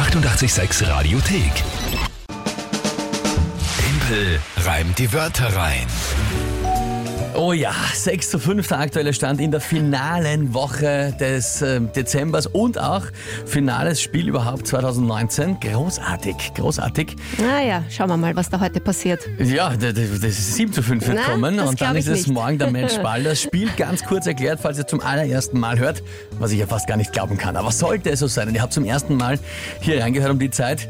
886 Radiothek. Tempel reimt die Wörter rein. Oh ja, 6 zu 5 der aktuelle Stand in der finalen Woche des äh, Dezembers und auch finales Spiel überhaupt 2019. Großartig, großartig. Naja, schauen wir mal, was da heute passiert. Ja, das ist 7 zu 5 wird Na, kommen das und dann ist es nicht. morgen der Matchball. Das Spiel ganz kurz erklärt, falls ihr zum allerersten Mal hört, was ich ja fast gar nicht glauben kann. Aber sollte es so sein und ihr habt zum ersten Mal hier reingehört um die Zeit,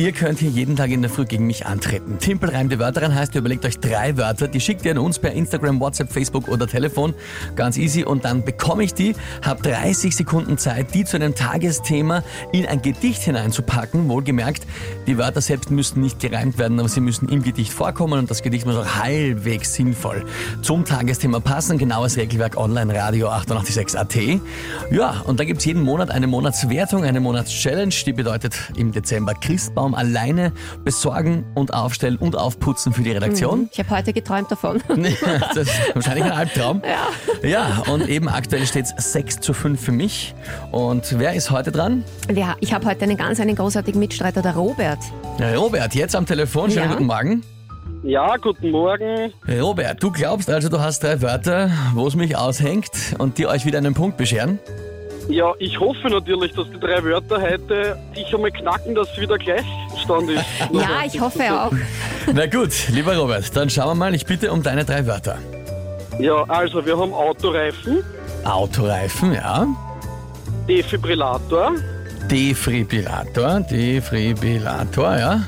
Ihr könnt hier jeden Tag in der Früh gegen mich antreten. Timpel reimt die Wörter rein, heißt, ihr überlegt euch drei Wörter, die schickt ihr an uns per Instagram, WhatsApp, Facebook oder Telefon. Ganz easy. Und dann bekomme ich die, habe 30 Sekunden Zeit, die zu einem Tagesthema in ein Gedicht hineinzupacken. Wohlgemerkt, die Wörter selbst müssen nicht gereimt werden, aber sie müssen im Gedicht vorkommen und das Gedicht muss auch halbwegs sinnvoll zum Tagesthema passen. Genaues Regelwerk online, Radio 886 AT. Ja, und da gibt's jeden Monat eine Monatswertung, eine Monatschallenge, die bedeutet im Dezember Christbaum alleine besorgen und aufstellen und aufputzen für die Redaktion. Ich habe heute geträumt davon. das ist wahrscheinlich ein Albtraum. Ja. Ja, und eben aktuell steht's 6 zu 5 für mich. Und wer ist heute dran? Ja, ich habe heute einen ganz einen großartigen Mitstreiter, der Robert. Robert, jetzt am Telefon. Schönen Ja. guten Morgen. Ja, guten Morgen. Robert, du glaubst also, du hast drei Wörter, wo es mich aushängt und die euch wieder einen Punkt bescheren? Ja, ich hoffe natürlich, dass die drei Wörter heute dich einmal knacken, dass wieder Gleichstand ist. Ja, ich hoffe auch. Na gut, lieber Robert, dann schauen wir mal. Ich bitte um deine drei Wörter. Ja, also wir haben Autoreifen, Autoreifen, ja. Defibrillator Defibrillator, Defibrillator, ja.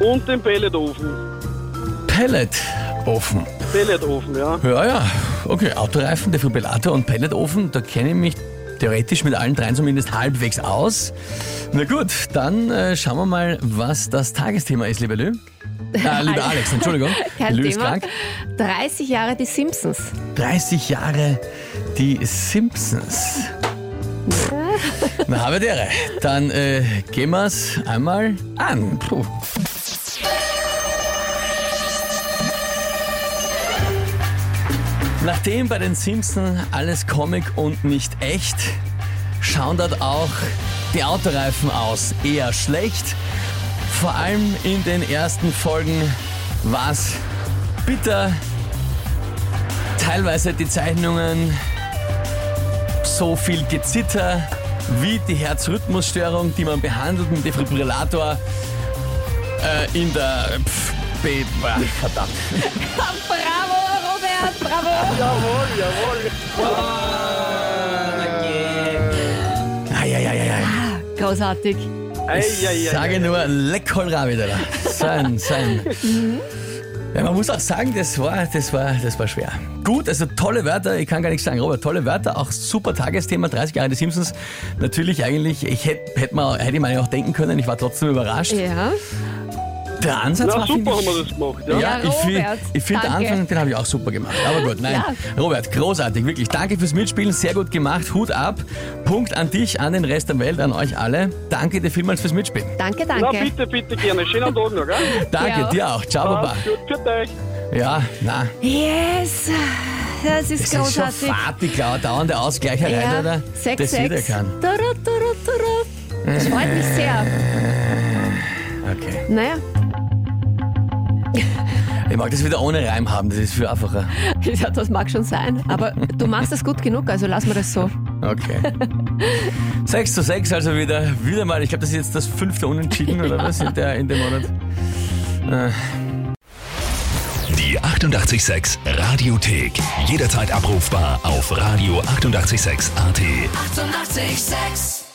und den Pelletofen. Pelletofen. Pelletofen, ja. Ja, ja. Okay, Autoreifen, Defibrillator und Pelletofen, da kenne ich mich theoretisch mit allen dreien zumindest halbwegs aus. Na gut, dann äh, schauen wir mal, was das Tagesthema ist, lieber Lü. Ah, lieber Alex, Entschuldigung. Kein Lü ist Thema. krank. 30 Jahre die Simpsons. 30 Jahre die Simpsons. Na, habe die Ehre. Dann äh, gehen wir es einmal an. Puh. Nachdem bei den Simpsons alles Comic und nicht echt, schauen dort auch die Autoreifen aus. Eher schlecht. Vor allem in den ersten Folgen war es bitter. Teilweise die Zeichnungen so viel Gezitter wie die Herzrhythmusstörung, die man behandelt mit Defibrillator äh, in der Pff, Be ach, verdammt. Bravo, Robert, bravo. Jawohl, jawohl. Eieieiei. Großartig. Ei, ei, ei, Ich sage ei. nur Leckolra wieder. Sein, sein. Ja, man muss auch sagen, das war, das, war, das war schwer. Gut, also tolle Wörter, ich kann gar nichts sagen, Robert, tolle Wörter, auch super Tagesthema, 30 Jahre die Simpsons. Natürlich eigentlich, ich hätte hätt mal, hätte ich mir auch denken können, ich war trotzdem überrascht. Ja. Der Ansatz Na war, super ich, haben wir das gemacht, ja. Ja, Ja, ich finde find den. Anfang, den habe ich auch super gemacht. Aber gut, nein. Robert, großartig, wirklich. Danke fürs Mitspielen, sehr gut gemacht. Hut ab. Punkt an dich, an den Rest der Welt, an euch alle. Danke dir vielmals fürs Mitspielen. Danke, Na danke. bitte, bitte gerne. Schönen Tag noch, gell? Danke, Ja. dir auch. Ciao, Baba. Gut, für euch. Ja, na. Yes. Das ist Das ist schon großartig. fad, die Klau- dauernde Ausgleicherei, Ja, oder? 6, das wird er 6. kann. Das freut mich sehr. Okay. Naja, Ich mag das wieder ohne Reim haben, das ist viel einfacher. ja, das mag schon sein. Aber du machst das gut genug, also lass mir das so. Okay. 6 zu 6, also wieder, wieder mal. Ich glaube, das ist jetzt das fünfte Unentschieden, oder was, in, der, in dem Monat. Äh. Die 886 Radiothek. Jederzeit abrufbar auf radio886.at. 886! 886